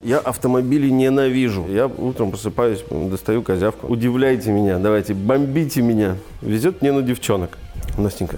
Я автомобили ненавижу. Я утром просыпаюсь, достаю козявку. Удивляйте меня, давайте, бомбите меня. Везет мне на девчонок. Настенька,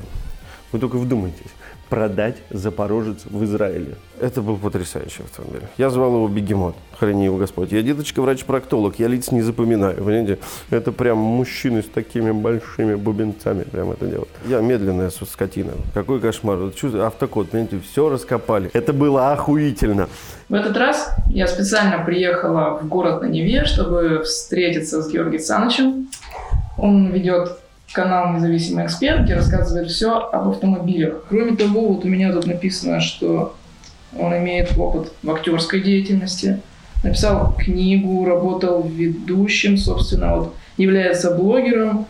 вы только вдумайтесь. Продать Запорожец в Израиле. Это был потрясающий автомобиль. Я звал его Бегемот, храни его Господь. Я деточка врач-проктолог, я лиц не запоминаю, понимаете? Это прям мужчины с такими большими бубенцами прям это делают. Я медленная скотина. Какой кошмар. Чувствую, автокод, понимаете, все раскопали. Это было охуительно. В этот раз я специально приехала в город на Неве, чтобы встретиться с Георгием Санычем. Он ведет канал «Независимый эксперт», где рассказывает все об автомобилях. Кроме того, вот у меня тут написано, что он имеет опыт в актерской деятельности, написал книгу, работал ведущим, собственно, вот является блогером,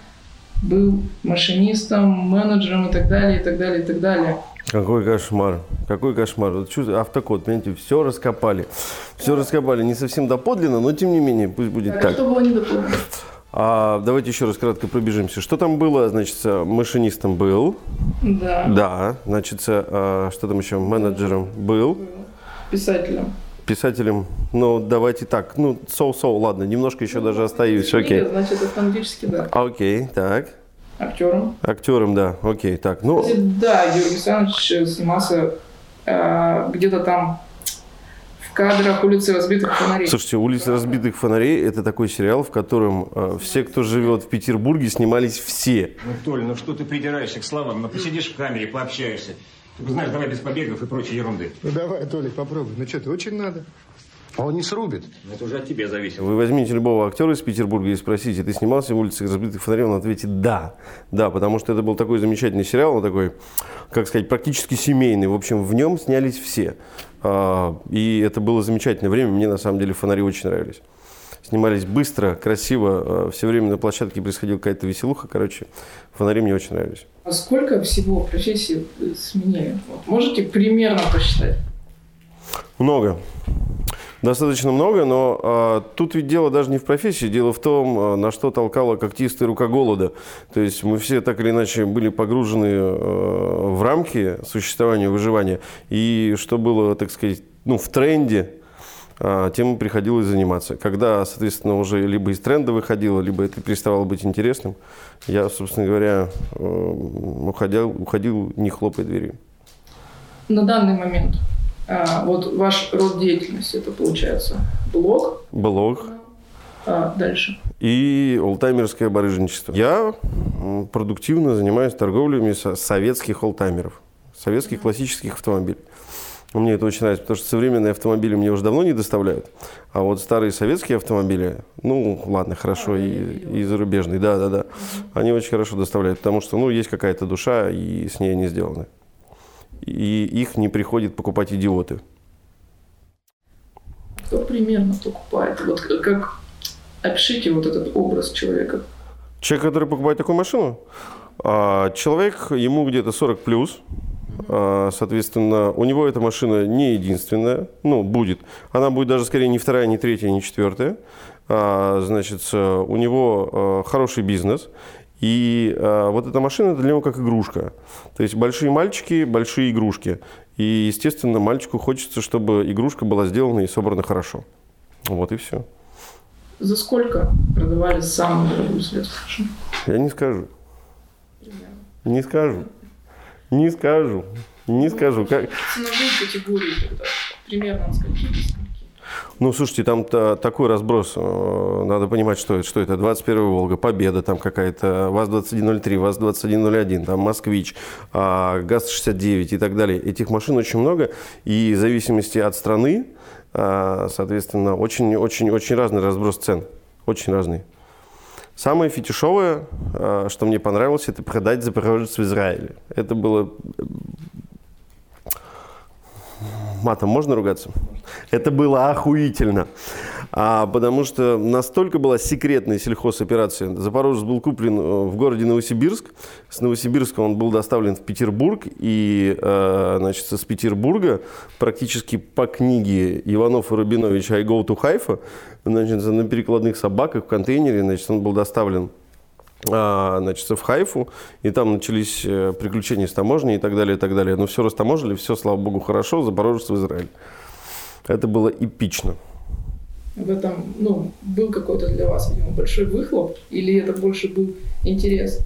был машинистом, менеджером и так далее, и так далее, и так далее. Какой кошмар, какой кошмар. Вот чувствую, автокод, понимаете, все раскопали. Все раскопали, не совсем доподлинно, но тем не менее, пусть будет Так, так. а что было недоподлинно? А, давайте еще раз кратко пробежимся. Что там было? Значит, машинистом был. Да. Да. Значит, а, что там еще? Менеджером был. Писателем. Писателем. Ну, давайте так. Ну, соу-соу, ладно, немножко еще даже остаюсь. Окей. Значит, автоматически да. Окей, так. Актером. Актером, да. Окей, так. Ну, да, Георгий Александрович снимался э, где-то там кадрах улицы разбитых фонарей. Слушайте, «Улица разбитых фонарей» – это такой сериал, в котором э, все, кто живет в Петербурге, снимались все. Ну, Толь, ну что ты придираешься к словам? Ну, посидишь в камере, пообщаешься. Ты знаешь, давай без побегов и прочей ерунды. Ну давай, Толик, попробуй. Ну что, ты очень надо. А он не срубит. Это уже от тебя зависит. Вы возьмите любого актера из Петербурга и спросите, ты снимался в «Улице разбитых фонарей», он ответит «да». Да, потому что это был такой замечательный сериал, он такой, как сказать, практически семейный. В общем, в нем снялись все. А, И это было замечательное время, мне на самом деле фонари очень нравились. Снимались быстро, красиво, все время на площадке происходила какая-то веселуха, короче, фонари мне очень нравились. А сколько всего профессий вы сменили? Вот, можете примерно посчитать? Много. Достаточно много, но а, тут ведь дело даже не в профессии, дело в том, а, на что толкала когтистая рука голода. То есть мы все так или иначе были погружены а, в рамки существования, выживания, и что было, так сказать, ну, в тренде, а, тем приходилось заниматься. Когда, соответственно, уже либо из тренда выходило, либо это переставало быть интересным, я, собственно говоря, э, уходил, уходил не хлопая дверью. На данный момент вот ваш род деятельности это получается блог, Блог, а дальше. и олдтаймерское барыжничество. Я продуктивно занимаюсь торговлями со- советских олдтаймеров, советских классических автомобилей. Мне это очень нравится, потому что современные автомобили мне уже давно не доставляют, а вот старые советские автомобили, ну ладно, хорошо, и, и зарубежные, да-да-да, они очень хорошо доставляют, потому что, ну, есть какая-то душа, и с ней они сделаны. И их не приходят покупать идиоты. Кто примерно покупает? Вот как опишите вот этот образ человека. Человек, который покупает такую машину, а, человек, ему где-то 40 плюс, а, соответственно, у него эта машина не единственная, ну, будет. Она будет даже скорее не вторая, не третья, не четвертая. А, Значит, э, у него а, хороший бизнес, и а, вот эта машина для него как игрушка. То есть большие мальчики, большие игрушки. И, естественно, мальчику хочется, чтобы игрушка была сделана и собрана хорошо. Вот и все. За сколько продавали самую дорогую светскую машину? Я не скажу. Не скажу. Не скажу. Не скажу. Как... Ценовые категории тогда. Примерно скольки? Ну, слушайте, там такой разброс. Э, Надо понимать, что это. Что это? 21 Волга, Победа там какая-то, ВАЗ-2103, ВАЗ-2101, там Москвич, а, ГАЗ-69 и так далее. Этих машин очень много. И в зависимости от страны, а, соответственно, очень-очень-очень разный разброс цен. Очень разный. Самое фетишовое, а, что мне понравилось, это продать Запорожец в Израиле. Это было... Матом можно ругаться? Это было охуительно. А, потому что настолько была секретная сельхозоперация. Запорожец был куплен э, в городе Новосибирск. С Новосибирска он был доставлен в Петербург. И э, значит, с Петербурга практически по книге Иванов и Рабинович «I go to Haifa» значит, на перекладных собаках в контейнере значит, он был доставлен значит, в Хайфу, и там начались э, приключения с таможней и так далее, и так далее. Но все растаможили, все, слава богу, хорошо, Запорожец в Израиль. Это было эпично. в этом, ну, был какой-то для вас, видимо, большой выхлоп, или это больше был интерес?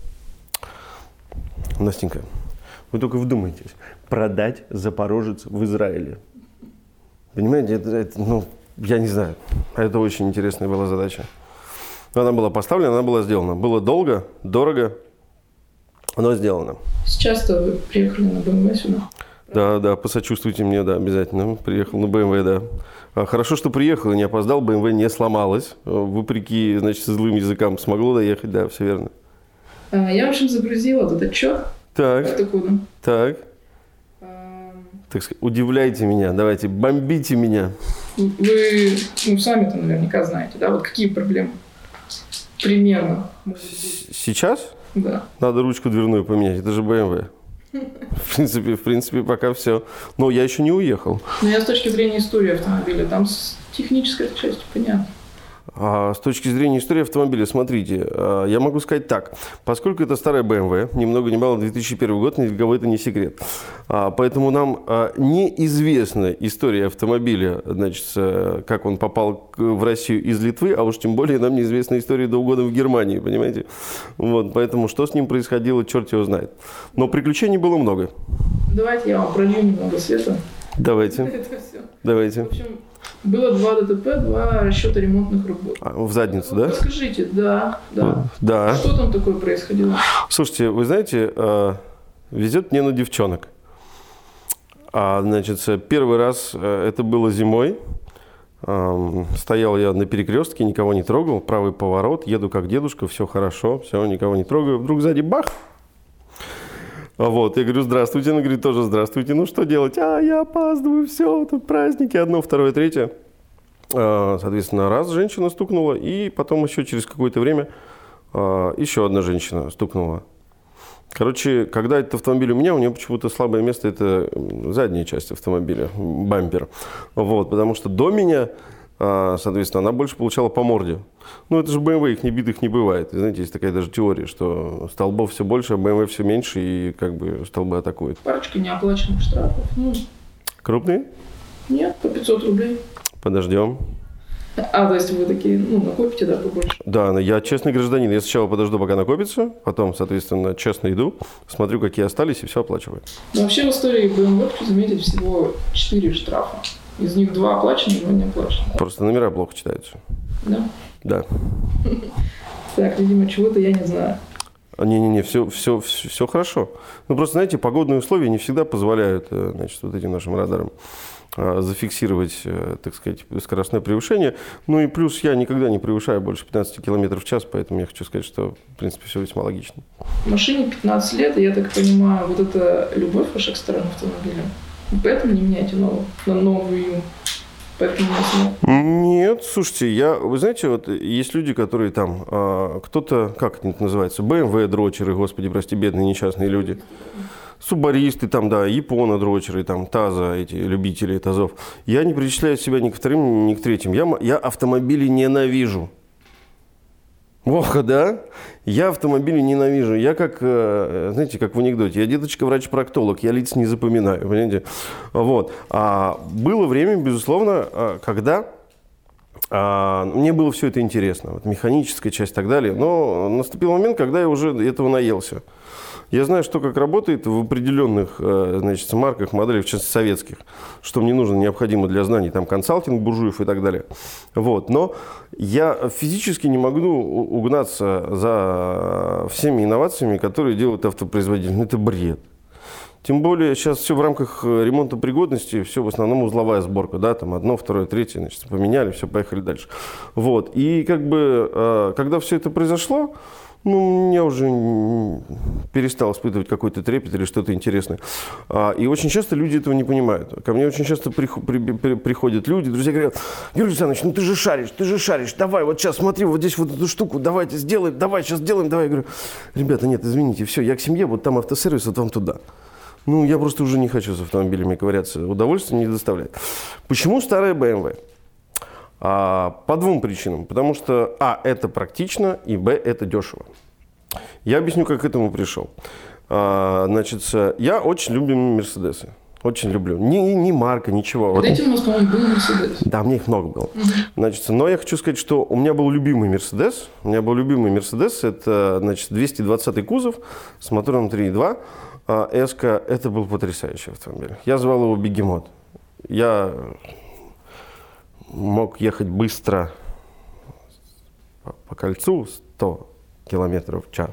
Настенька, вы только вдумайтесь. Продать Запорожец в Израиле. Понимаете, это, это, ну, я не знаю. Это очень интересная была задача. Она была поставлена, она была сделана. Было долго, дорого, но сделано. Сейчас-то вы приехали на БМВ сюда. Да, да, посочувствуйте мне, да, обязательно. Приехал на БМВ, да. А, Хорошо, что приехал и не опоздал, БМВ не сломалась. Э, Вопреки, значит, злым языкам смогло доехать, да, все верно. А, Я, в общем, загрузила этот отчет Так, автокодом. так, так сказать, удивляйте меня, давайте, бомбите меня. Вы, ну, сами-то наверняка знаете, да, вот какие проблемы примерно Сейчас Да. надо ручку дверную поменять, это же БМВ. В принципе, в принципе, пока все. Но я еще не уехал. Но я с точки зрения истории автомобиля, там с технической частью понятно. А с точки зрения истории автомобиля, смотрите, а, я могу сказать так. Поскольку это старая BMW, ни много ни мало 2001 год, ни для кого это не секрет. А, Поэтому нам неизвестна история автомобиля, значит, э, как он попал в Россию из Литвы, а уж тем более нам неизвестна история до угода в Германии, понимаете? Вот, поэтому что с ним происходило, черт его знает. Но приключений было много. Давайте я вам пролью немного света. Давайте, Это все. В давайте. общем, было два ДТП, два расчета ремонтных работ. А, В задницу, да? Расскажите, да, да. Да. Что там такое происходило? Слушайте, вы знаете, э, везет мне на девчонок. А, значит, э, первый раз э, это было зимой. Стоял я на перекрестке, никого не трогал, правый поворот, еду как дедушка, все хорошо, все, никого не трогаю. Вдруг сзади бах! Вот, я говорю, здравствуйте, она говорит, тоже здравствуйте. Ну, что делать? А, я опаздываю, все, тут праздники, одно, второе, третье. А, Соответственно, раз женщина стукнула, и потом еще через какое-то время а, еще одна женщина стукнула. Короче, когда этот автомобиль у меня, у него почему-то слабое место – это задняя часть автомобиля, бампер. Вот, потому что до меня, соответственно, она больше получала по морде. Ну, это же BMW, их не битых не бывает. И, знаете, есть такая даже теория, что столбов все больше, а BMW все меньше, и как бы столбы атакуют. Парочка неоплаченных штрафов. Ну, Крупные? нет, по 500 рублей. Подождем. А, то есть вы такие, ну, накопите, да, побольше. Да, но я честный гражданин. Я сначала подожду, пока накопится, потом, соответственно, честно иду, смотрю, какие остались, и все оплачиваю. Но вообще в истории BMW, хочу заметить, всего 4 штрафа. Из них два оплачены, два не оплачены. Просто номера плохо читаются. Да? Да. Так, видимо, чего-то я не знаю. А, Не-не-не, все, все, все, все хорошо. Ну, просто, знаете, погодные условия не всегда позволяют, э, значит, вот этим нашим радарам а, зафиксировать, э, так сказать, скоростное превышение. Ну и плюс я никогда не превышаю больше 15 км в час, поэтому я хочу сказать, что, в принципе, все весьма логично. Машине 15 лет, и я так понимаю, вот это любовь ваша к старым автомобилям. Поэтому не меняйте новую, на новую. Поэтому. Нет, слушайте, я, вы знаете, вот есть люди, которые там, а, кто-то, как это называется, BMW дрочеры, господи, прости, бедные несчастные люди. Субаристы там, да, японо дрочеры, там, таза, эти любители тазов. Я не причисляю себя ни к вторым, ни к третьим. Я, я автомобили ненавижу. Ох, да? Я автомобили ненавижу. Я как, э, знаете, как в анекдоте. Я деточка врач-проктолог, я лиц не запоминаю, понимаете? Вот. А было время, безусловно, а, когда а, мне было все это интересно. Вот механическая часть и так далее. Но наступил момент, когда я уже этого наелся. Я знаю, что как работает в определенных э, значит, марках, моделях, в частности советских, что мне нужно необходимо для знаний, там консалтинг, буржуев и так далее. Вот. Но я физически не могу угнаться за всеми инновациями, которые делают автопроизводители. Это бред. Тем более сейчас все в рамках э, ремонта пригодности, все в основном узловая сборка, да, там одно, второе, третье, значит, поменяли, все, поехали дальше. Вот, и как бы, э, когда все это произошло, ну, я уже перестал испытывать какой-то трепет или что-то интересное. А, И очень часто люди этого не понимают. Ко мне очень часто прих- при- при- приходят люди, друзья говорят, Юрий Александрович, ну ты же шаришь, ты же шаришь, давай, вот сейчас смотри, вот здесь вот эту штуку, давайте сделаем, давай, сейчас сделаем, давай. Я говорю, ребята, нет, извините, все, я к семье, вот там автосервис, вот вам туда. Ну, я просто уже не хочу с автомобилями ковыряться. Удовольствие не доставляет. Почему старая BMW? А, по двум причинам. Потому что, а, это практично, и, б, это дешево. Я объясню, как к этому пришел. А, значит, я очень люблю Мерседесы. Очень люблю. Ни, ни марка, ничего. Вот этим у нас, по-моему, был Мерседес. да, мне их много было. Значит, но я хочу сказать, что у меня был любимый Мерседес. У меня был любимый Мерседес. Это, значит, 220 кузов с мотором 3.2. А, Эска. Это был потрясающий автомобиль. Я звал его Бегемот. Я мог ехать быстро по, кольцу 100 километров в час.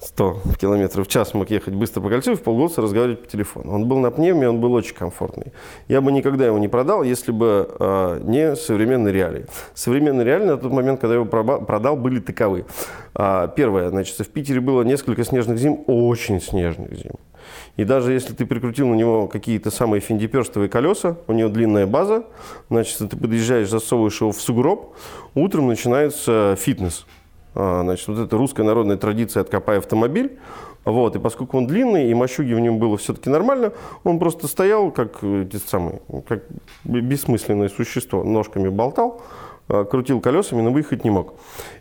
100 километров в час мог ехать быстро по кольцу и в полголоса разговаривать по телефону. Он был на пневме, он был очень комфортный. Я бы никогда его не продал, если бы э, не современные реалии. Современные реалии на тот момент, когда я его продал, были таковы. А, первое, значит, в Питере было несколько снежных зим, очень снежных зим. И даже если ты прикрутил на него какие-то самые финдеперстовые колеса, у него длинная база, значит, ты подъезжаешь, засовываешь его в сугроб, утром начинается фитнес. А, Значит, вот это русская народная традиция «откопай автомобиль». Вот, и поскольку он длинный, и мощуги в нем было все-таки нормально, он просто стоял как, э, самые, как бессмысленное существо, ножками болтал, крутил колесами, но выехать не мог.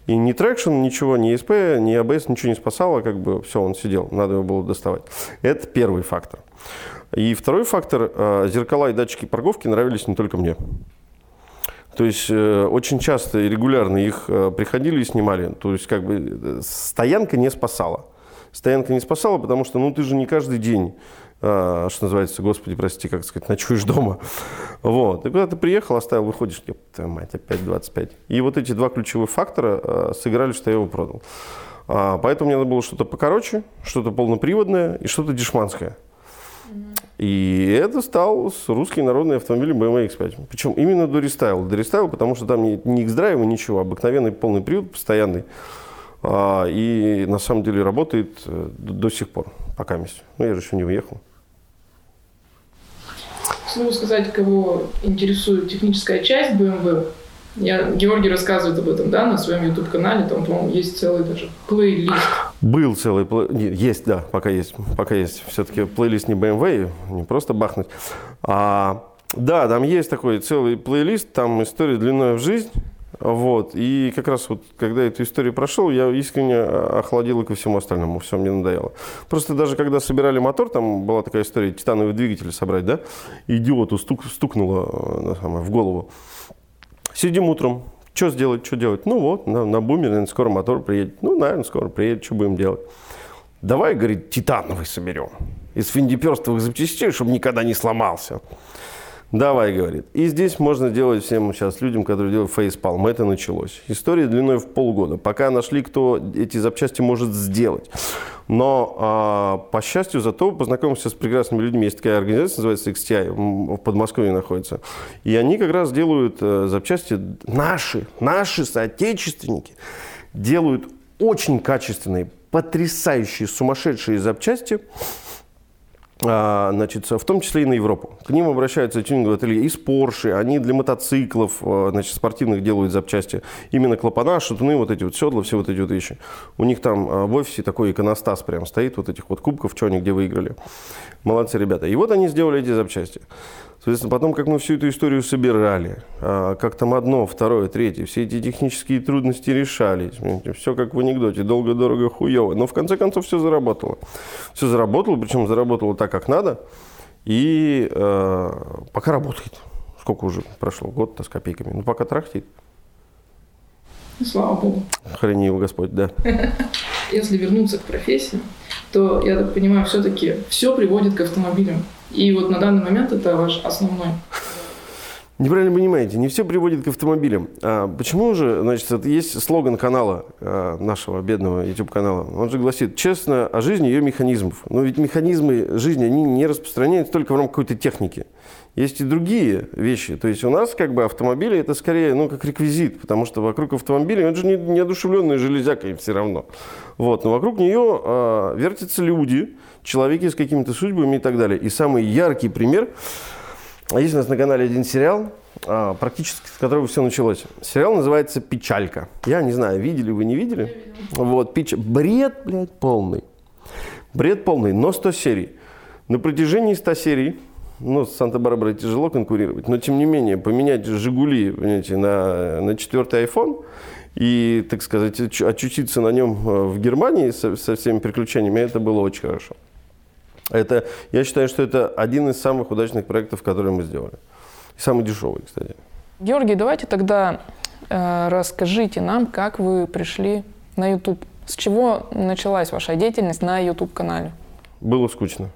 И ни traction, ничего, ни ESP, ни АБС ничего не спасало, как бы все, он сидел, надо его было доставать. Это первый фактор. И второй фактор, а, зеркала и датчики парковки нравились не только мне. То есть э, очень часто и регулярно их э, приходили и снимали. То есть как бы э, стоянка не спасала. Стоянка не спасала, потому что ну ты же не каждый день, э, что называется, господи, прости, как сказать, ночуешь дома. Вот. И куда ты приехал, оставил, выходишь, «Ёп твою мать, опять 25. И вот эти два ключевых фактора э, сыграли, что я его продал. А, поэтому мне надо было что-то покороче, что-то полноприводное и что-то дешманское. И это стал с русский народный автомобиль BMW X5. Причем именно до рестайла. До рестайла, потому что там не, не X-Drive, ничего, а обыкновенный полный привод, постоянный. А, и на самом деле работает э, до, сих пор, пока месяц. Ну, я же еще не уехал. К слову сказать, кого интересует техническая часть BMW, я, Георгий рассказывает об этом, да, на своем YouTube-канале, там, по-моему, есть целый даже плейлист. Был целый плей... не, Есть, да, пока есть. Пока есть. Все-таки плейлист не BMW, не просто бахнуть. А, да, там есть такой целый плейлист, там история длиной в жизнь. Вот. И как раз вот, когда эту историю прошел, я искренне охладил и ко всему остальному. Все, мне надоело. Просто даже когда собирали мотор, там была такая история, титановый двигатель собрать, да? Идиоту стук, стукнуло э, самое, в голову. Сидим утром, что сделать, что делать? Ну вот, на, на бумере, наверное, скоро мотор приедет. Ну, наверное, скоро приедет, что будем делать? Давай, говорит, титановый соберем. Из финдиперстовых запчастей, чтобы никогда не сломался. Давай, говорит. И здесь можно делать всем сейчас людям, которые делают фейспалм. Это началось. История длиной в полгода. Пока нашли, кто эти запчасти может сделать. Но, а, по счастью, зато познакомился с прекрасными людьми. Есть такая организация, называется XTI, в Подмосковье находится. И они как раз делают э, запчасти наши, наши соотечественники делают очень качественные, потрясающие, сумасшедшие запчасти, значит, в том числе и на Европу. К ним обращаются тюнинговые ателье из Porsche, они для мотоциклов, а, значит, спортивных делают запчасти. Именно клапана, шатуны, вот эти вот седла, все вот эти вот вещи. У них там а, в офисе такой иконостас прям стоит, вот этих вот кубков, что они где выиграли. Молодцы ребята. И вот они сделали эти запчасти. Соответственно, потом, как мы всю эту историю собирали, а, как там одно, второе, третье, все эти технические трудности решались, все как в анекдоте, долго, дорого, хуево. Но в конце концов все заработало. Все заработало, причем заработало так, как надо. И э, пока работает. Сколько уже прошло? Год-то с копейками. Ну, пока трахтит. Ну, Слава богу. Храни его Господь, да. Если вернуться к профессии, то, я так понимаю, все-таки все приводит к автомобилям. И вот на данный момент это ваш основной. Неправильно понимаете, не все приводит к автомобилям. А почему же, значит, есть слоган канала, а, нашего бедного YouTube-канала. Он же гласит, честно о жизни ее механизмов. Но ведь механизмы жизни, они не распространяются только в рамках какой-то техники. Есть и другие вещи. То есть у нас как бы автомобили это скорее, ну, как реквизит, потому что вокруг автомобиля, он же не, неодушевленная железяка им все равно. Вот, но вокруг нее а, вертятся люди, человеки с какими-то судьбами и так далее. И самый яркий пример есть у нас на канале один сериал, а, практически с которого все началось. Сериал называется «Печалька». Я не знаю, видели вы, не видели? Вот, печ... Бред, блядь, полный. Бред полный, но 100 серий. На протяжении 100 серий, ну, с Санта-Барбарой тяжело конкурировать, но тем не менее, поменять «Жигули» понимаете, на, на четвертый iPhone и, так сказать, очу- очутиться на нем э, в Германии со, со всеми приключениями, это было очень хорошо. Это, я считаю, что это один из самых удачных проектов, которые мы сделали. И самый дешевый, кстати. Георгий, давайте тогда э, расскажите нам, как вы пришли на YouTube. С чего началась ваша деятельность на YouTube-канале? Было скучно.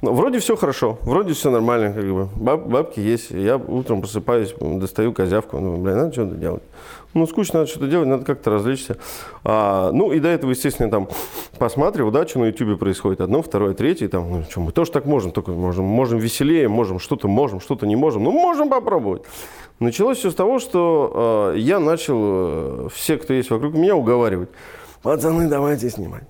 Ну, вроде все хорошо, вроде все нормально, как бы. Баб, бабки есть. Я утром просыпаюсь, достаю козявку. Ну, блин, надо что-то делать. Ну, скучно, надо что-то делать, надо как-то развлечься. А, ну, и до этого, естественно, там посматривал, да, что на YouTube происходит. Одно, второе, третье. Там, ну, что, мы тоже так можем, только можем, можем веселее, можем что-то можем, что-то не можем. Ну, можем попробовать. Началось все с того, что э, я начал э, все, кто есть вокруг меня, уговаривать. Пацаны, давайте снимать.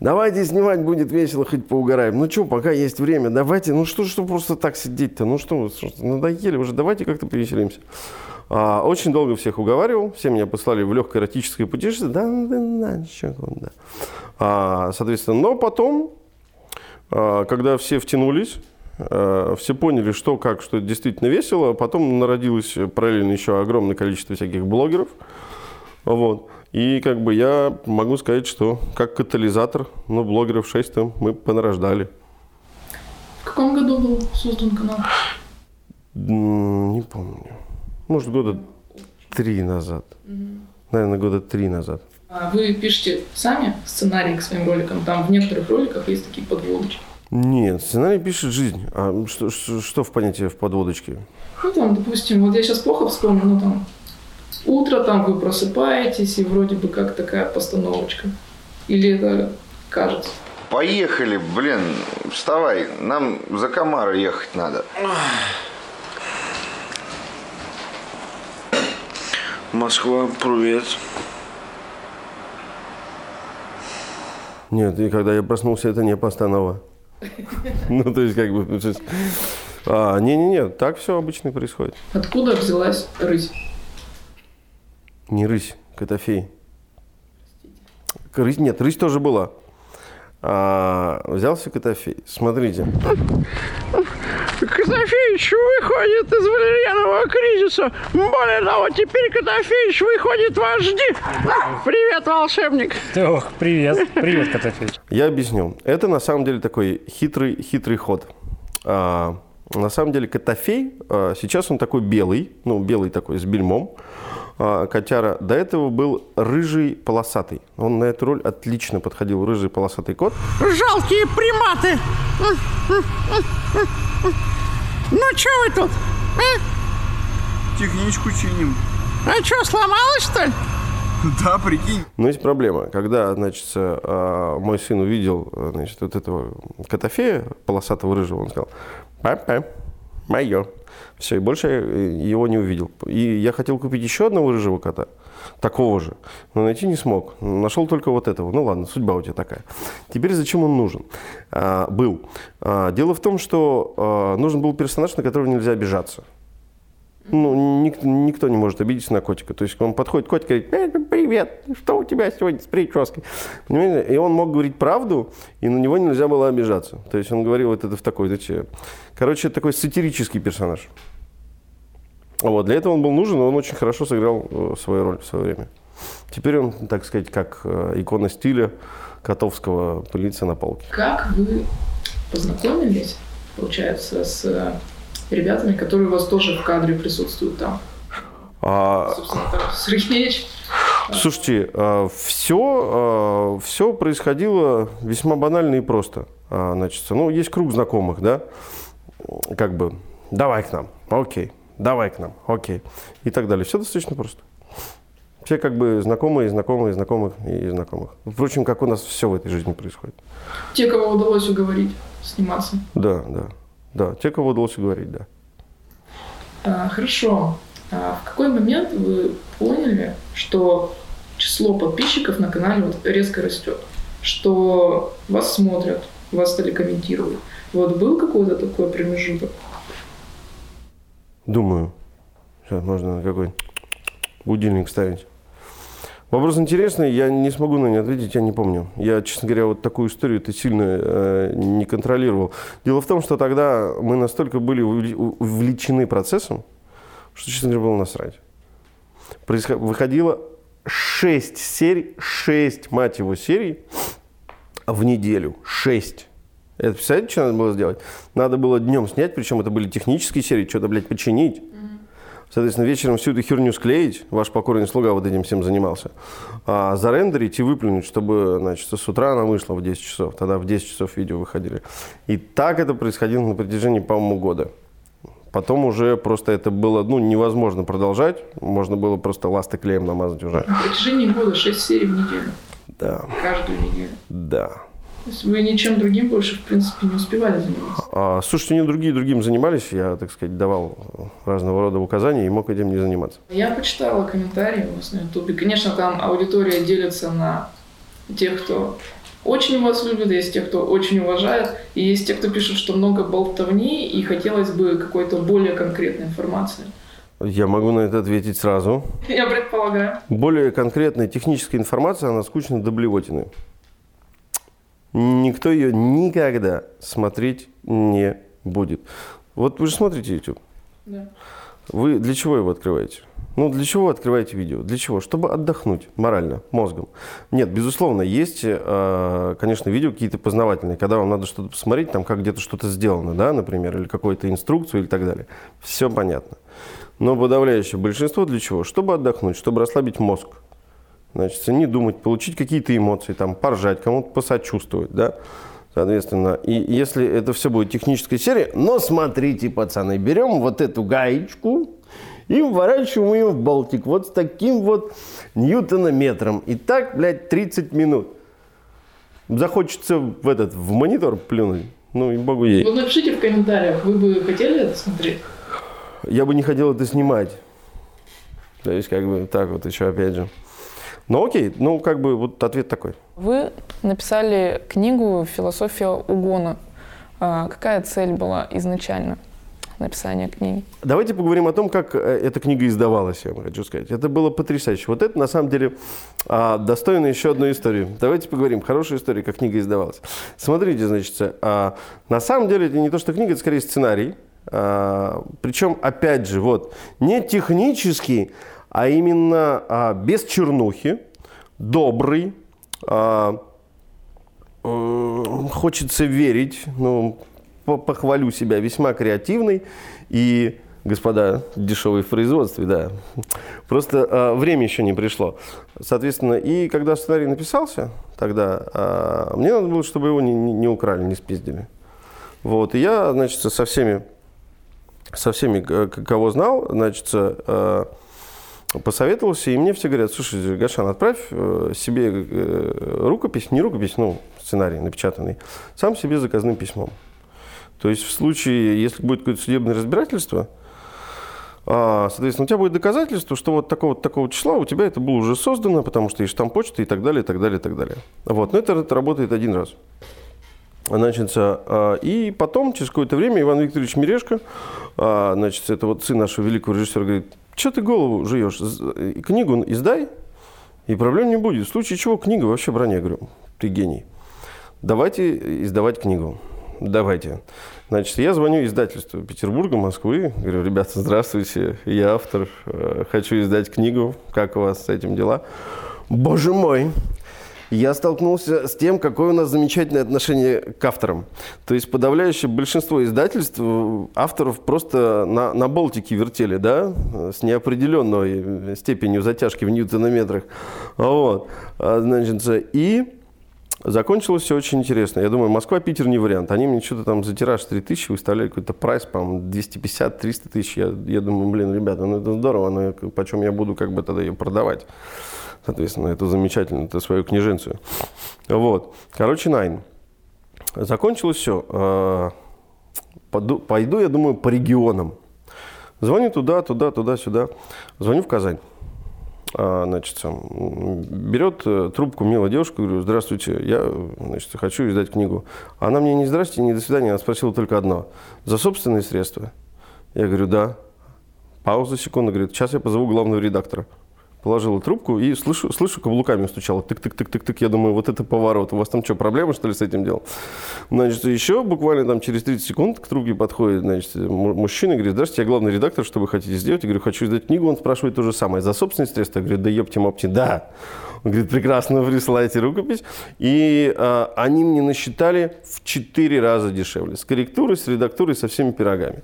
Давайте снимать, будет весело, хоть поугараем. Ну что, пока есть время, давайте. Ну что, что просто так сидеть-то? Ну что, что надоели уже, давайте как-то повеселимся. А, очень долго всех уговаривал, все меня послали в легкое эротическое путешествие. Да, да, да, ничего, да. А, соответственно, но потом, а, когда все втянулись, а, все поняли, что, как, что это действительно весело. Потом народилось параллельно еще огромное количество всяких блогеров. Вот. И как бы я могу сказать, что как катализатор, ну, блогеров 6 там мы понарождали. В каком году был создан канал? Не помню. Может, года три назад. Угу. Наверное, года три назад. А вы пишете сами сценарий к своим роликам? Там в некоторых роликах есть такие подводочки. Нет, сценарий пишет жизнь. А что, что, что в понятии в подводочке? Ну, там, допустим, вот я сейчас плохо вспомню, но там утро там вы просыпаетесь, и вроде бы как такая постановочка. Или это кажется? Поехали, блин, вставай, нам за Комара ехать надо. Москва, привет. Нет, и когда я проснулся, это не постанова. Ну, то есть, как бы... А, не-не-не, так все обычно происходит. Откуда взялась рысь? Не рысь, котофей. Рысь, нет, рысь тоже была. А, взялся котофей. Смотрите. Котофеич выходит из валерьянового кризиса. Более того, теперь Котофеич выходит в HD. Привет, волшебник. Ох, привет. Привет, Котофеич. Я объясню. Это на самом деле такой хитрый, хитрый ход. А, на самом деле Котофей, а, сейчас он такой белый, ну, белый такой с бельмом. А, котяра. До этого был рыжий полосатый. Он на эту роль отлично подходил, рыжий полосатый кот. Жалкие приматы! Ну, что вы тут? А? Техничку чиним. А что, сломалось, что ли? Да, прикинь. Но есть проблема. Когда, значит, а, мой сын увидел, значит, вот этого котофея полосатого рыжего, он сказал, папа, мое. Все, и больше его не увидел. И я хотел купить еще одного рыжего кота, такого же, но найти не смог. Нашел только вот этого. Ну ладно, судьба у тебя такая. Теперь зачем он нужен? А, был. А, дело в том, что а, нужен был персонаж, на которого нельзя обижаться. Ну, никто, никто не может обидеться на котика. То есть он подходит, котик говорит, «Э, привет, что у тебя сегодня с прической? Понимаете? И он мог говорить правду, и на него нельзя было обижаться. То есть он говорил вот это в такой, знаете, короче, такой сатирический персонаж. Вот, для этого он был нужен, и он очень хорошо сыграл э, свою роль в свое время. Теперь он, так сказать, как э, икона стиля Котовского пылится на полке. Как вы познакомились, получается, с ребятами, которые у вас тоже в кадре присутствуют там. А... Собственно, Сергеевич. Слушайте, все, а, все а, происходило весьма банально и просто. А, значит, ну, есть круг знакомых, да, как бы, давай к нам, окей, давай к нам, окей, и так далее. Все достаточно просто. Все как бы знакомые, знакомые, знакомых и знакомых. Впрочем, как у нас все в этой жизни происходит. Те, кого удалось уговорить сниматься. Да, да. Да, те, кого удалось уговорить, да. А, хорошо. А в какой момент вы поняли, что число подписчиков на канале вот резко растет? Что вас смотрят, вас стали комментировать? Вот был какой-то такой промежуток? Думаю. Сейчас можно какой-нибудь будильник ставить. Вопрос интересный, я не смогу на него ответить, я не помню. Я, честно говоря, вот такую историю ты сильно э, не контролировал. Дело в том, что тогда мы настолько были увлечены процессом, что, честно говоря, было насрать. Происход... Выходило 6 серий, 6, мать его, серий в неделю. 6. Это, представляете, что надо было сделать? Надо было днем снять, причем это были технические серии, что-то, блядь, починить. Соответственно, вечером всю эту херню склеить, ваш покорный слуга вот этим всем занимался, а зарендерить и выплюнуть, чтобы, значит, с утра она вышла в 10 часов. Тогда в 10 часов видео выходили. И так это происходило на протяжении, по-моему, года. Потом уже просто это было ну, невозможно продолжать. Можно было просто ласты клеем намазать уже. На протяжении года 6 серий в неделю. Да, Каждую неделю. да. То есть вы ничем другим больше, в принципе, не успевали заниматься. А, слушайте, не другие другим занимались. Я, так сказать, давал разного рода указания и мог этим не заниматься. Я почитала комментарии у вас на Ютубе. Конечно, там аудитория делится на тех, кто очень вас любит, есть те, кто очень уважает, и есть те, кто пишет, что много болтовни, и хотелось бы какой-то более конкретной информации. Я могу на это ответить сразу. Я предполагаю. Более конкретная техническая информация, она скучна до блевотины. Никто ее никогда смотреть не будет. Вот вы же смотрите YouTube. Да. Вы для чего его открываете? Ну, для чего вы открываете видео? Для чего? Чтобы отдохнуть морально, мозгом. Нет, безусловно, есть, э, конечно, видео какие-то познавательные, когда вам надо что-то посмотреть, там, как где-то что-то сделано, да, например, или какую-то инструкцию и так далее. Все понятно. Но подавляющее большинство для чего? Чтобы отдохнуть, чтобы расслабить мозг. Значит, не думать, получить какие-то эмоции, там, поржать, кому-то посочувствовать, да. Соответственно, и если это все будет техническая серия, но смотрите, пацаны, берем вот эту гаечку и вворачиваем ее в болтик вот с таким вот ньютонометром. И так, блядь, 30 минут. Захочется в этот, в монитор плюнуть. Ну, и богу ей. Вот напишите в комментариях, вы бы хотели это смотреть? Я бы не хотел это снимать. То есть, как бы, так вот еще опять же. Ну, окей, ну, как бы, вот ответ такой. Вы написали книгу «Философия угона». А Какая цель была изначально написания книги? Давайте поговорим о том, как э, эта книга издавалась, я вам хочу сказать. Это было потрясающе. Вот это, на самом деле, а, достойно еще одной истории. Давайте поговорим. Хорошая история, как книга издавалась. Смотрите, значит, а, на самом деле это не то, что книга, это скорее сценарий. А, причем, опять же, вот, не технический, а именно а, без чернухи, добрый, а, хочется верить, ну, по- похвалю себя, весьма креативный и, господа, дешевый в производстве, да. Просто а, время еще не пришло. Соответственно, и когда сценарий написался, тогда а, мне надо было, чтобы его не, не- украли, не спиздили. Вот, и я, значит, со всеми, со всеми, кого знал, значит, э, посоветовался, и мне все говорят, слушай, Гашан, отправь э, себе э, рукопись, не рукопись, ну, сценарий напечатанный, сам себе заказным письмом. То есть в случае, если будет какое-то судебное разбирательство, а, соответственно, у тебя будет доказательство, что вот такого такого числа у тебя это было уже создано, потому что есть штамп почты и так далее, и так далее, и так далее. Вот, но это, это работает один раз. Значит, а, и потом, через какое-то время, Иван Викторович Мирешко, а, значит, это вот сын нашего великого режиссера, говорит, что ты голову жуешь, З- книгу издай, и проблем не будет. В случае чего книга вообще я говорю, ты гений. Давайте издавать книгу. Давайте. Значит, я звоню издательству Петербурга, Москвы. Говорю, ребята, здравствуйте, я автор, э, хочу издать книгу. Как у вас с этим дела? Боже мой, я столкнулся с тем, какое у нас замечательное отношение к авторам. То есть подавляющее большинство издательств э, авторов просто на, на болтике вертели, да, с неопределенной степенью затяжки в ньютонометрах. Вот. А, Значит, и закончилось все очень интересно. Я думаю, Москва-Питер не вариант. Они мне что-то там за тираж 3000 выставляли какой-то прайс, по-моему, 250-300 тысяч. Я, я думаю, блин, ребята, ну это здорово, но я- почем я буду как бы тогда ее продавать? Соответственно, это замечательно, это свою книженцию. Вот. Короче, Найн. Закончилось все. Пойду, пойду, я думаю, по регионам. Звоню туда, туда, туда, сюда. Звоню в Казань. А, значит, берет э, трубку милая девушка, говорю, здравствуйте, я значит, хочу издать книгу. Она мне не здрасте, не до свидания, она спросила только одно. За собственные средства? Я говорю, да. Пауза, секунда, говорит, сейчас я позову главного редактора. Положила трубку и слышу, слышу каблуками стучала. Тык-тык-тык-тык-тык. Я думаю, вот это поворот. У вас там что, проблема, что ли, с этим делом? Значит, еще буквально там через 30 секунд к трубке подходит, значит, му- мужчина и говорит, здравствуйте, я главный редактор, что вы хотите сделать? Я говорю, хочу издать книгу. Он спрашивает то же самое. За собственные средства? Я говорю, да ёпти-мопти, да. Он говорит, прекрасно, присылайте рукопись. И а, они мне насчитали в 4 раза дешевле. С корректурой, с редактурой, со всеми пирогами.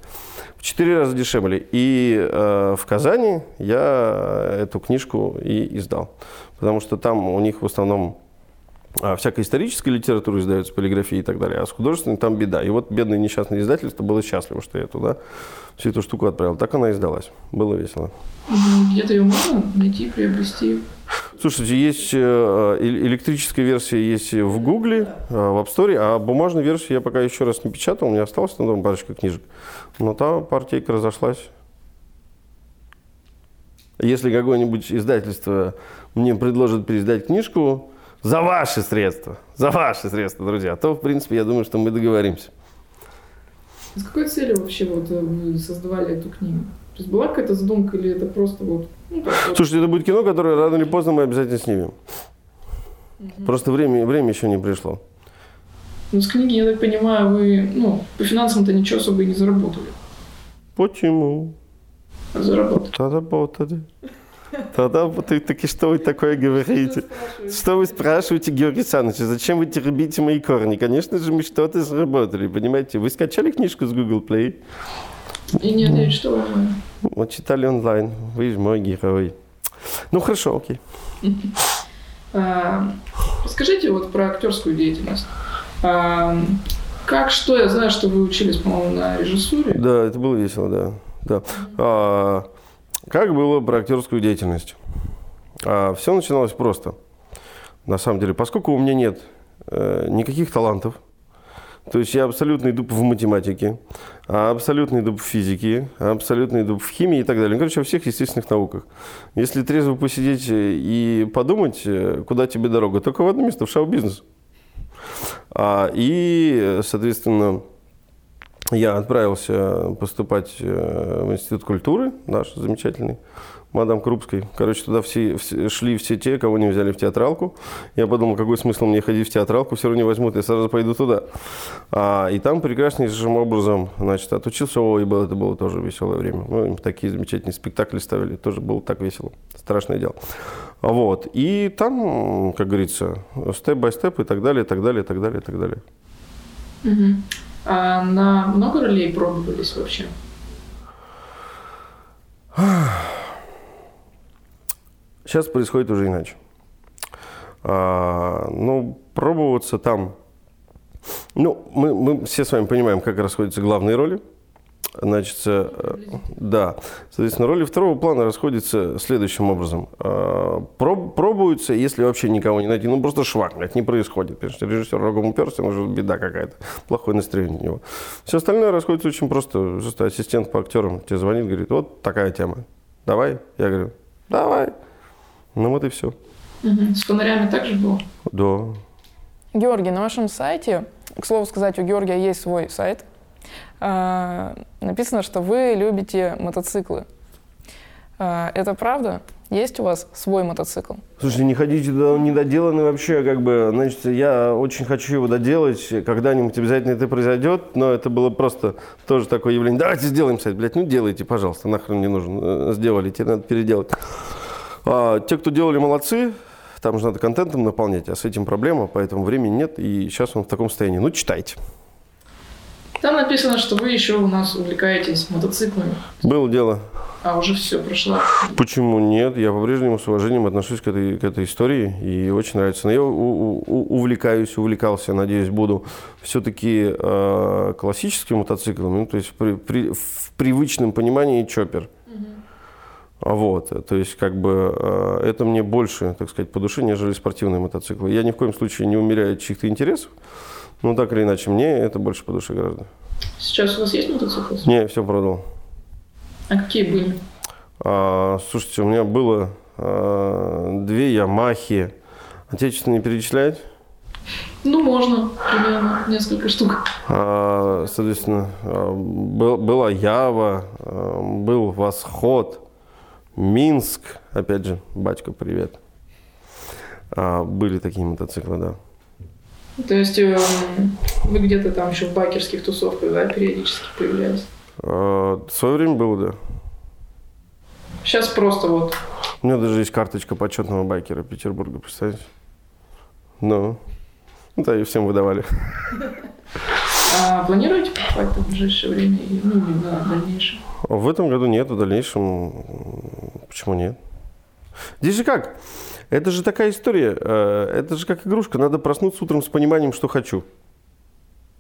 В 4 раза дешевле. И э, в Казани я эту книжку и издал. Потому что там у них в основном а, всякая историческая литература издается, полиграфия и так далее, а с художественной там беда. И вот бедное несчастное издательство было счастливо, что я туда всю эту штуку отправил. Так она и издалась. Было весело. Где-то ее можно найти, приобрести. Слушайте, есть э, э, электрическая версия есть в Гугле, э, в App Store, а бумажную версию я пока еще раз не печатал, у меня осталось там дома парочка книжек. Но та партийка разошлась. Если какое-нибудь издательство мне предложит переиздать книжку за ваши средства, за ваши средства, друзья, то, в принципе, я думаю, что мы договоримся. С какой целью вообще вот вы создавали эту книгу? То есть была какая-то задумка или это просто вот... Ну, Слушайте, это будет кино, которое рано или поздно мы обязательно снимем. Просто время, время еще не пришло. Ну, с книги, я так понимаю, вы, ну, по финансам-то ничего особо и не заработали. Почему? А заработали. Заработали. Тогда вот ты таки что вы такое говорите? Что вы спрашиваете, Георгий Александрович, зачем вы теребите мои корни? Конечно же, мы что-то заработали, понимаете? Вы скачали книжку с Google Play? И не ответить, что вам... Вот читали онлайн. Вы же мой герой. Ну хорошо, окей. А, Расскажите вот про актерскую деятельность. А, Как, что? Я знаю, что вы учились, по-моему, на режиссуре. Да, это было весело, да. да. А, как было про актерскую деятельность? все начиналось просто. На самом деле, поскольку у меня нет э, никаких талантов, то есть я абсолютный дуб в математике, абсолютный дуб в физике, абсолютный дуб в химии и так далее. Ну, короче, во всех естественных науках. Если трезво посидеть э, и подумать, э, куда тебе дорога, только в одно место, в шоу-бизнес. А, и, соответственно, я отправился поступать э, в Институт культуры, наш замечательный, мадам Крупской. Короче, туда все, все- шли все те, кого не взяли в театралку. Я подумал, какой смысл мне ходить в театралку, все равно не возьмут, я сразу пойду туда. А, и там прекраснейшим образом, значит, отучился, о, и было, это было тоже веселое время. Ну, им такие замечательные спектакли ставили, тоже было так весело. Страшное дело. Вот. И там, как говорится, степ-бай-степ и так далее, и так далее, и так далее, и так далее. Мгм. А на много ролей пробовались вообще? Сейчас происходит уже иначе. А, ну, пробоваться там... Ну, мы, мы все с вами понимаем, как расходятся главные роли. Значит, э, да. Соответственно, роли второго плана расходятся следующим образом. А, проб- пробуются, если вообще никого не найти, ну просто швакнуть, не происходит. Потому что режиссер рогом уперся, уже беда какая-то, плохое настроение у него. Все остальное расходится очень просто. Просто ассистент по актерам тебе звонит, говорит, вот такая тема, давай. Я говорю, давай. Ну вот и все. Мгм. С фонарями также было? Да. Георгий, на вашем сайте, к слову сказать, у Георгия есть свой сайт, написано, что вы любите мотоциклы. А, Это правда? Есть у вас свой мотоцикл? Слушай, не ходите туда, он недоделанный вообще, как бы, значит, я очень хочу его доделать, когда-нибудь обязательно это произойдет, но это было просто тоже такое явление. Давайте сделаем сайт, блядь, ну делайте, пожалуйста, нахрен не нужен, Э, сделали, теперь надо переделать. А, те, кто делали, молодцы, там же надо контентом наполнять, а с этим проблема, поэтому времени нет, и сейчас он в таком состоянии. Ну, читайте. Там написано, что вы еще у нас увлекаетесь мотоциклами. Было дело. А уже все прошло. Почему нет? Я по-прежнему с уважением отношусь к этой, к этой истории и очень нравится. Но я у- у- увлекаюсь, увлекался, надеюсь, буду все-таки э, классическим мотоциклом, ну, то есть при- при- в привычном понимании чоппер. А Вот, то есть как бы э, это мне больше, так сказать, по душе, нежели спортивные мотоциклы. Я ни в коем случае не умеряю чьих-то интересов, но так или иначе мне это больше по душе гораздо. Сейчас у вас есть мотоцикл? Не, все продал. А какие были? А, слушайте, у меня было а, две Ямахи. Отечественные перечислять. Ну, можно. Примерно несколько штук. А, соответственно, а, был- была Ява, а, был Восход, Минск, опять же, батька, привет. А, были такие мотоциклы, да. То есть эм, вы где-то там еще в байкерских тусовках, да, периодически появлялись? А, в свое время было, да. Сейчас просто вот У меня даже есть карточка почетного байкера Петербурга, представляете? Ну, ну да, и всем выдавали. А планируете покупать в ближайшее время и ну, или на дальнейшее? В этом году нет, в дальнейшем почему нет? Здесь же как? Это же такая история, э, это же как игрушка, надо проснуться утром с пониманием, что хочу.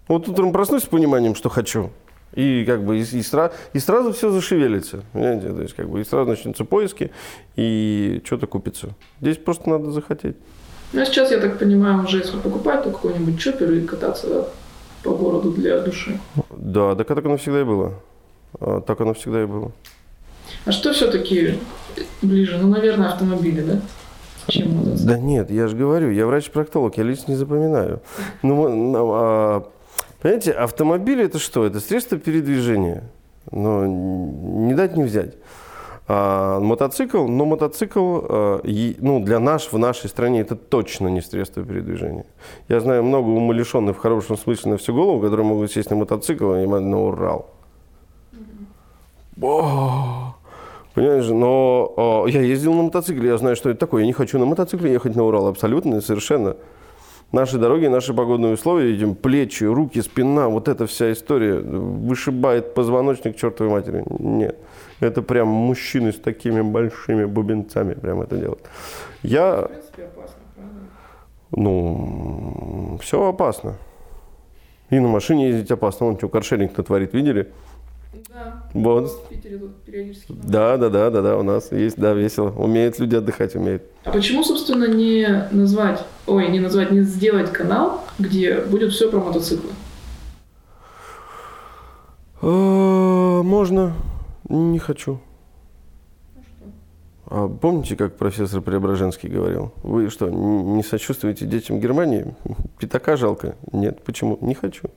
Вот утром проснусь с пониманием, что хочу, и как бы и, и, сра- и сразу все зашевелится, понимаете? То есть как бы и сразу начнутся поиски, и что-то купится. Здесь просто надо захотеть. Ну, а сейчас, я так понимаю, уже если покупать, то какой-нибудь чоппер и кататься да, по городу для души. Да, так так оно всегда и было. А, Так оно всегда и было. А что все-таки ближе? Ну, наверное, автомобили, да? Чем мотоцикл? Да нет, я же говорю, я врач-проктолог, я лиц не запоминаю. Ну, ну, а, понимаете, автомобиль это что? Это средство передвижения. Но не дать не взять. А, мотоцикл, но мотоцикл, а, и- ну, для нас, в нашей стране, это точно не средство передвижения. Я знаю много умалишенных в хорошем смысле на всю голову, которые могут сесть на мотоцикл и на Урал. О, Понимаешь, но о, я ездил на мотоцикле, я знаю, что это такое. Я не хочу на мотоцикле ехать на Урал, абсолютно и совершенно. Наши дороги, наши погодные условия, видим, плечи, руки, спина, вот эта вся история вышибает позвоночник чертовой матери. Нет, это прям мужчины с такими большими бубенцами прям это делают. Я, В принципе, опасно, правда? ну, все опасно. И на машине ездить опасно. Вон что каршеринг натворит, видели? Да. Вот. В Питере тут периодически. Да, да, да, да, да, у нас есть, да, весело. Умеют люди отдыхать, умеют. А почему, собственно, не назвать, ой, не назвать, не сделать канал, где будет все про мотоциклы? А, Можно, не хочу. А помните, как профессор Преображенский говорил? Вы что, не сочувствуете детям Германии? Пятака жалко? Нет, почему? Не хочу.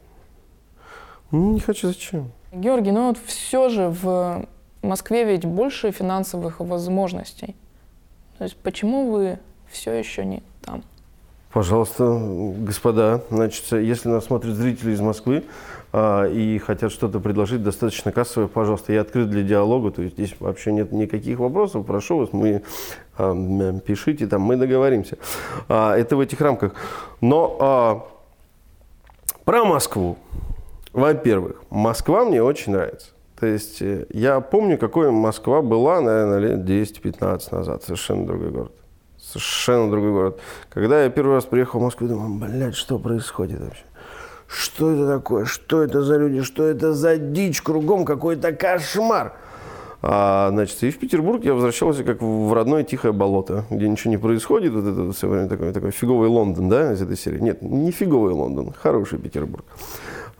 Не хочу, зачем? Георгий, ну вот все же в Москве ведь больше финансовых возможностей. То есть почему вы все еще не там? Пожалуйста, господа, значит, если нас смотрят зрители из Москвы а, и хотят что-то предложить достаточно кассовое, пожалуйста, я открыт для диалога, то есть здесь вообще нет никаких вопросов, прошу вас, мы а, пишите, там мы договоримся. А, это в этих рамках. Но а, про Москву. Во-первых, Москва мне очень нравится. То есть э, я помню, какой Москва была, наверное, лет 10-15 назад. Совершенно другой город. Совершенно другой город. Когда я первый раз приехал в Москву, думал, блядь, что происходит вообще? Что это такое? Что это за люди? Что это за дичь? Кругом какой-то кошмар. А, значит, и в Петербург я возвращался как в родное тихое болото, где ничего не происходит. Вот это все время такой, такой фиговый Лондон, да, из этой серии. Нет, не фиговый Лондон, хороший Петербург.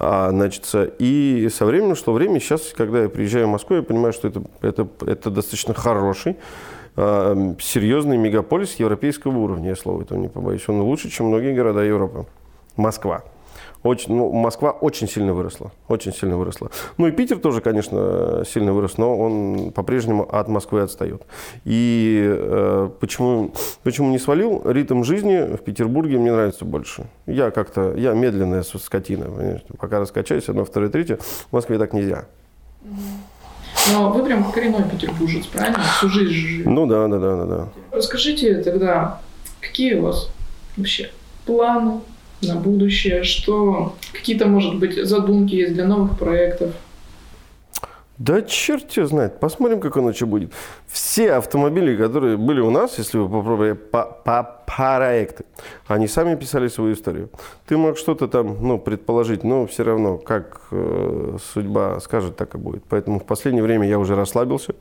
А, значит, и со временем, что время, сейчас, когда я приезжаю в Москву, я понимаю, что это, это, это достаточно хороший, а, серьезный мегаполис европейского уровня, я слова этого не побоюсь. Он лучше, чем многие города Европы. Москва. Очень, ну, Москва очень сильно выросла. Очень сильно выросла. Ну и Питер тоже, конечно, сильно вырос, но он по-прежнему от Москвы отстает. И э, почему, почему не свалил? Ритм жизни в Петербурге мне нравится больше. Я как-то, я медленная скотина, понимаешь? Пока раскачаюсь, одно, второе, третье. В Москве так нельзя. Но вы прям коренной петербуржец, правильно? Всю жизнь живете. Ну да, да, да, да, да. Расскажите тогда, какие у вас вообще планы на будущее, что какие-то, может быть, задумки есть для новых проектов? Да черт его знает. Посмотрим, как оно что будет. Все автомобили, которые были у нас, если вы попробуете по, по проекты, они сами писали свою историю. Ты мог что-то там ну, предположить, но все равно, как э, судьба скажет, так и будет. Поэтому в последнее время я уже расслабился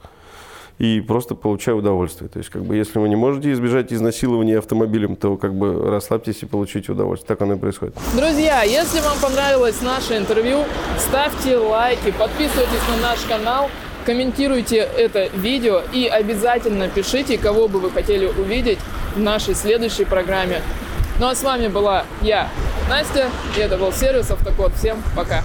и просто получаю удовольствие. То есть, как бы, если вы не можете избежать изнасилования автомобилем, то как бы расслабьтесь и получите удовольствие. Так оно и происходит. Друзья, если вам понравилось наше интервью, ставьте лайки, подписывайтесь на наш канал, комментируйте это видео и обязательно пишите, кого бы вы хотели увидеть в нашей следующей программе. Ну а с вами была я, Настя, и это был сервис Автокод. Всем пока!